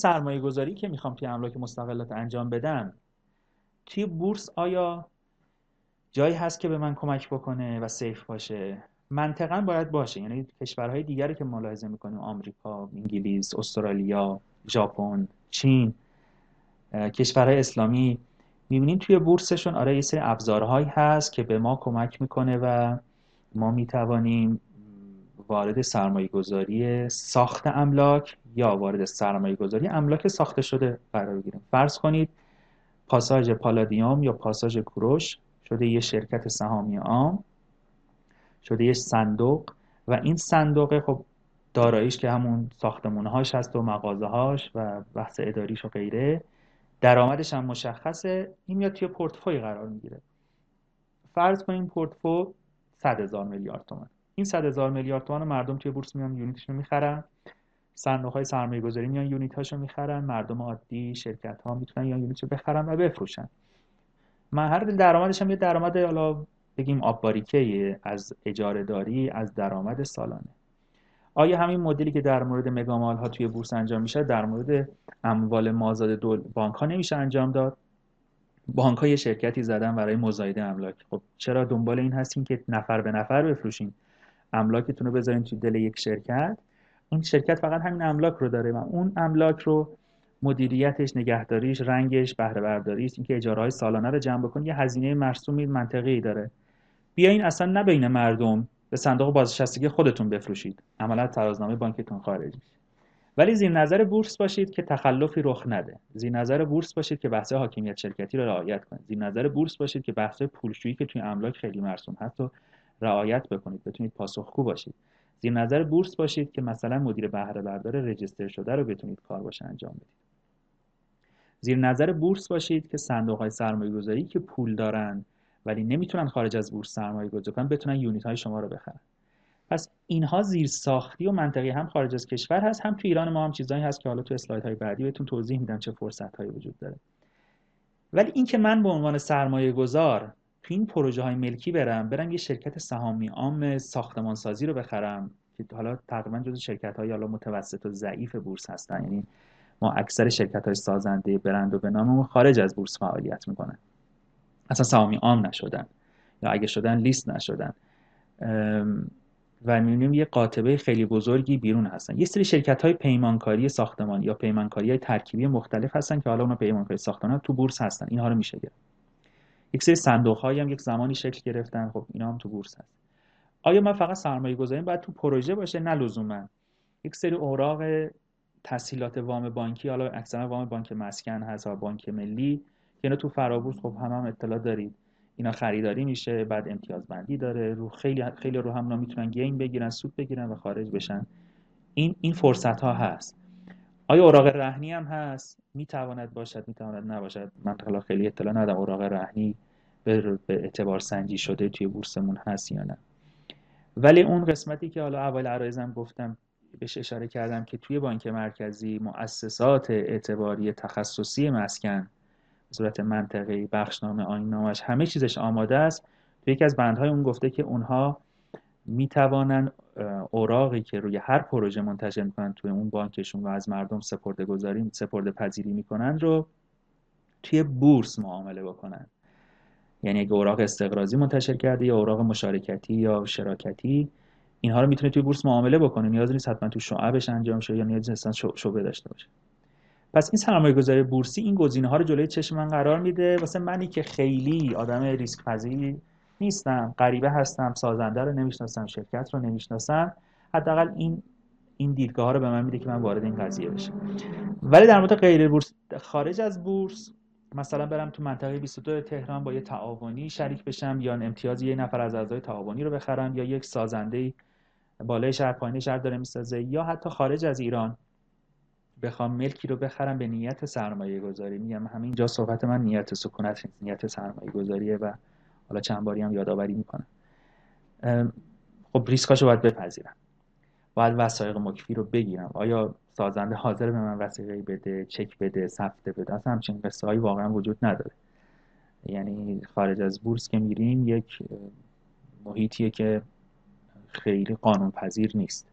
سرمایه گذاری که می‌خوام توی املاک مستقلات انجام بدم توی بورس آیا جایی هست که به من کمک بکنه و سیف باشه؟ منطقا باید باشه. یعنی کشورهای دیگری که ملاحظه می‌کنیم آمریکا، انگلیس، استرالیا، ژاپن، چین کشورهای اسلامی می‌بینیم توی بورسشون آره یه سری ابزارهایی هست که به ما کمک می‌کنه و ما می‌توانیم وارد سرمایه گذاری ساخت املاک یا وارد سرمایه گذاری املاک ساخته شده قرار بگیریم فرض کنید پاساژ پالادیوم یا پاساژ کوروش شده یه شرکت سهامی عام شده یه صندوق و این صندوق خب داراییش که همون ساختمونهاش هست و مغازه هاش و بحث اداریش و غیره درآمدش هم مشخصه. این میاد توی پورتفوی قرار می‌گیره. فرض کنیم پورتفو 100 هزار میلیارد تومن این 100 هزار میلیارد تومن مردم توی بورس میان یونیتش رو می‌خرن. صندوق های سرمایه گذاری میان یونیت هاشو می‌خرن. مردم عادی شرکت ها می‌تونن یا یونیت رو بخرن و بفروشن. هر درآمدش هم یه درآمد حالا بگیم آبباریکه از اجاره داری از درآمد سالانه. آیا همین مدلی که در مورد مگامال ها توی بورس انجام میشه در مورد اموال مازاد دول بانک ها نمیشه انجام داد؟ بانک ها یه شرکتی زدن برای مزایده املاک. خب چرا دنبال این هستین که نفر به نفر بفروشین؟ املاکتون رو بذارین توی دل یک شرکت. این شرکت فقط همین املاک رو داره و اون املاک رو مدیریتش نگهداریش رنگش بهره برداریش اینکه اجاره های سالانه رو جمع بکن یه هزینه مرسومی منطقی داره. بیاین اصلا نه بین مردم به صندوق بازنشستگی خودتون بفروشید. عملا ترازنامه بانکتون خارج میشه. ولی زیر نظر بورس باشید که تخلفی رخ نده. زیر نظر بورس باشید که بحث حاکمیت شرکتی رو رعایت کنید. زیر نظر بورس باشید که بحث پولشویی که توی املاک خیلی مرسوم هست و رعایت بکنید. بتونید پاسخگو باشید. زیر نظر بورس باشید که مثلا مدیر بهره بردار رجیستر شده رو بتونید کار باشه انجام بدید. زیر نظر بورس باشید که صندوق های سرمایه گذاری که پول دارن ولی نمی‌تونن خارج از بورس سرمایه گذاری کنن بتونن یونیت های شما رو بخرن. پس اینها زیر ساختی و منطقی هم خارج از کشور هست. هم تو ایران ما هم چیزایی هست که حالا تو اسلاید های بعدی بهتون توضیح میدم چه فرصت هایی وجود داره. ولی اینکه من به عنوان سرمایه گذار تو این پروژه های ملکی برم برم یه شرکت سهامی عام ساختمان سازی رو بخرم که حالا تقریبا جز شرکت های حالا متوسط و ضعیف بورس هستن. یعنی ما اکثر شرکت های سازنده برند و به نام خارج از بورس فعالیت می‌کنن. اصلا سهامی عام نشدن یا اگه شدن لیست نشدن. و می‌بینیم یه قاطبه خیلی بزرگی بیرون هستن. یه سری شرکت های پیمانکاری ساختمان یا پیمانکاری های ترکیبی مختلف هستن که حالا اونا پیمانکاری ساختمان تو بورس هستن. اینها رو میشه گرفت. یک سری صندوق هایی هم یک زمانی شکل گرفتن. خب اینا هم تو بورس هست. آیا من فقط سرمایه گذاریم باید تو پروژه باشه نه لزوما. یک سری اوراق تسهیلات وام بانکی حالا اکثرا وام بانک مسکن هست و بانک ملی که تو فرابورس خب هم هم اطلاع دارید. اینا خریداری میشه بعد امتیاز بندی داره رو خیلی خیلی رو هم می‌تونن گین بگیرن سود بگیرن و خارج بشن. این این فرصت ها هست. آیا اوراق رهنی هم هست؟ می‌تواند باشد می‌تواند نباشد. من حالا خیلی اطلاع ندارم اوراق رهنی به اعتبار سنجی شده توی بورسمون هست یا نه. ولی اون قسمتی که حالا اول عرایزم گفتم بهش اشاره کردم که توی بانک مرکزی مؤسسات اعتباری تخصصی مسکن به صورت منطقی بخشنامه آینامش همه چیزش آماده است. تو یکی از بندهای اون گفته که اونها می‌توانن اوراقی که روی هر پروژه منتشر می‌کنن توی اون بانکشون و از مردم سپرده گذاری سپرده پذیری می‌کنن رو توی بورس معامله بکنن. یعنی اگه اوراق استقراضی منتشر کرده یا اوراق مشارکتی یا شراکتی اینها رو می‌تونه توی بورس معامله بکنه نیاز نیست حتما تو شعبش انجام شه یا نیاز نیست شعبه داشته باشه. پس این سرمایه گذاری بورسی این گزینه ها رو جلوی چشم من قرار میده. واسه منی که خیلی آدم ریسک پذیری نیستم غریبه هستم سازنده رو نمی‌شناسم شرکت رو نمی‌شناسم. حداقل این این دیدگاه ها رو به من میده که من وارد این قضیه بشم. ولی در مورد غیر بورس خارج از بورس مثلا برم تو منطقه 22 تهران با یه تعاونی شریک بشم یا امتیاز یه نفر از اعضای تعاونی رو بخرم یا یک سازنده بالای شهر پایین شهر داره می‌سازه یا حتی خارج از ایران بخوام ملکی رو بخرم به نیت سرمایه گذاری میگم همینجا صحبت من نیت سکونت نیت سرمایه گذاریه و حالا چند باری هم یادآوری می‌کنم. خب ریسکاشو باید بپذیرم. باید وسایق مکفی رو بگیرم. آیا سازنده حاضر به من وسیقه بده چک بده سفته بده؟ اصلا همچین قصه هایی واقعا وجود نداره. یعنی خارج از بورس که میریم یک محیطیه که خیلی قانون پذیر نیست.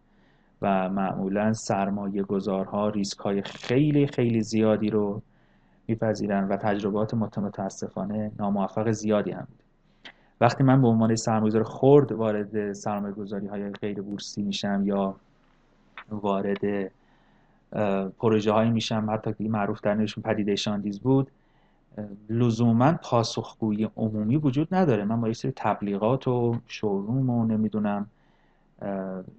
و معمولا سرمایه گذارها ریسک های خیلی خیلی زیادی رو میپذیرن و تجربات متاسفانه ناموفق زیادی هم. وقتی من به عنوان سرمایه‌گذار خرد وارد سرمایه گذاری های غیر بورسی میشم یا وارد پروژه هایی میشم حتی که معروف در نشون پدیده شاندیز بود لزوما پاسخگویی عمومی وجود نداره. من با یه سری تبلیغات و شوروم و نمی‌دونم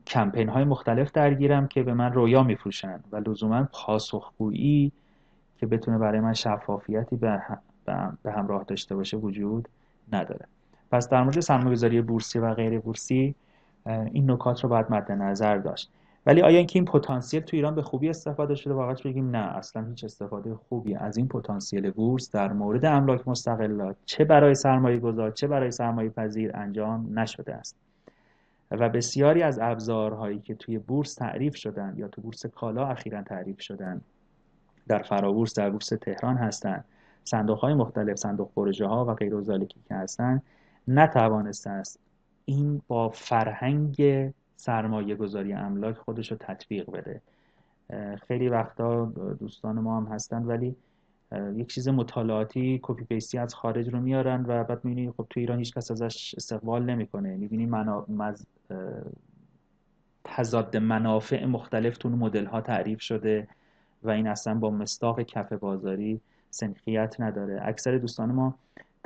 کمپین های مختلف درگیرم که به من رویا میفروشن و لزوما پاسخگویی که بتونه برای من شفافیتی به همراه داشته باشه وجود نداره. پس در مورد سرمایه‌گذاری بورسی و غیر بورسی این نکات رو باید مد نظر داشت. ولی آیا اینکه این پتانسیل تو ایران به خوبی استفاده شده؟ واقعا بگیم؟ نه اصلا هیچ استفاده خوبی از این پتانسیل بورس در مورد املاک مستقلات چه برای سرمایه گذار چه برای سرمایه پذیر انجام نشده است. و بسیاری از ابزارهایی که توی بورس تعریف شدن یا تو بورس کالا اخیرا تعریف شدن در فرابورس در بورس تهران هستند صندوق های مختلف صندوق پروژه ها و غیر که هستن نتوانسته است این با فرهنگ سرمایه گذاری املاک خودش رو تطبیق بده. خیلی وقتا دوستان ما هم هستن ولی یک چیز مطالعاتی کپی پیستی از خارج رو میارن و بعد می‌بینی خب تو ایران هیچ کس ازش استقبال نمی‌کنه. می‌بینی منا... مز... تضاد منافع مختلف تو مدل ها تعریف شده و این اصلا با مصداق کف بازاری سنخیت نداره. اکثر دوستان ما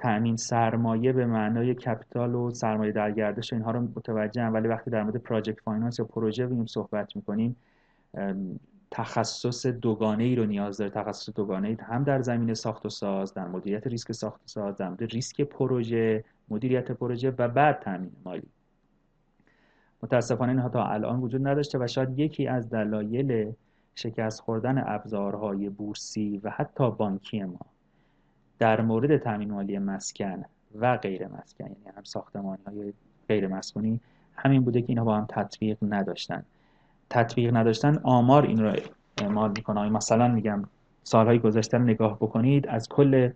تأمین سرمایه به معنای capital و سرمایه در گردش اینها رو متوجه ولی وقتی در مورد project finance یا پروژه بیم صحبت می‌کنیم تخصص دوگانه ای رو نیاز داره. تخصص دوگانه ای هم در زمینه ساخت و ساز در مدیریت ریسک ساخت و ساز در مورد ریسک پروژه مدیریت پروژه و بعد تامین مالی. متاسفانه اینها تا الان وجود نداشته و شاید یکی از دلایل شکست خوردن ابزارهای بورسی و حتی بانکی ما در مورد تامین مالی مسکن و غیر مسکن یعنی هم ساختمانی های غیر مسکونی همین بوده که اینها با هم تطبیق نداشتن. تطبیق نداشتن آمار این رو اعمال می‌کنه. مثلا میگم سالهای گذشته رو نگاه بکنید از کل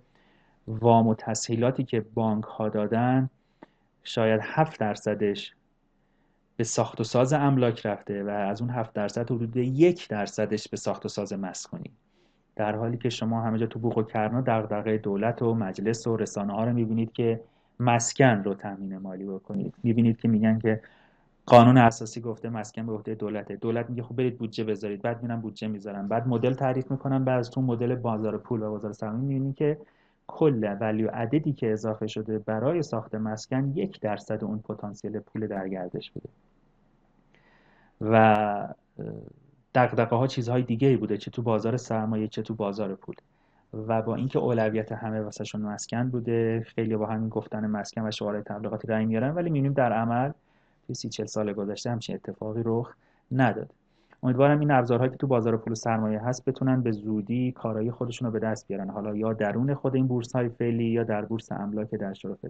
وام و تسهیلاتی که بانک ها دادن شاید 7 درصدش به ساخت و ساز املاک رفته و از اون 7 درصد حدود یک درصدش به ساخت و ساز مسکونی. در حالی که شما همه جا تو بوق و کرنا دغدغه دولت و مجلس و رسانه ها رو می‌بینید که مسکن رو تامین مالی بکنید. می‌بینید که میگن که قانون اساسی گفته مسکن به عهده دولته. دولت میگه خب برید بودجه بذارید. بعد میرن بودجه می‌ذارن. بعد مدل تعریف می‌کنن بعد از تو مدل بازار پول و بازار سرمایه می‌بینید که کل ولیو عددی که اضافه شده برای ساخت مسکن یک درصد اون پتانسیل پول در گردش بوده. و دقدقه ها چیزهای دیگه ای بوده چه تو بازار سرمایه چه تو بازار پول. و با اینکه اولویت همه واسهشون مسکن بوده خیلی با همین گفتن مسکن و شعار تبلیغاتی رای میارن ولی می‌بینیم در عمل توی سی چل سال گذشته همچین اتفاقی رخ نداد. امیدوارم این ابزارهایی که تو بازار پول سرمایه هست بتونن به زودی کارایی خودشون رو به دست بیارن. حالا یا درون خود این بورس های فعلی یا در بورس املاک در شرف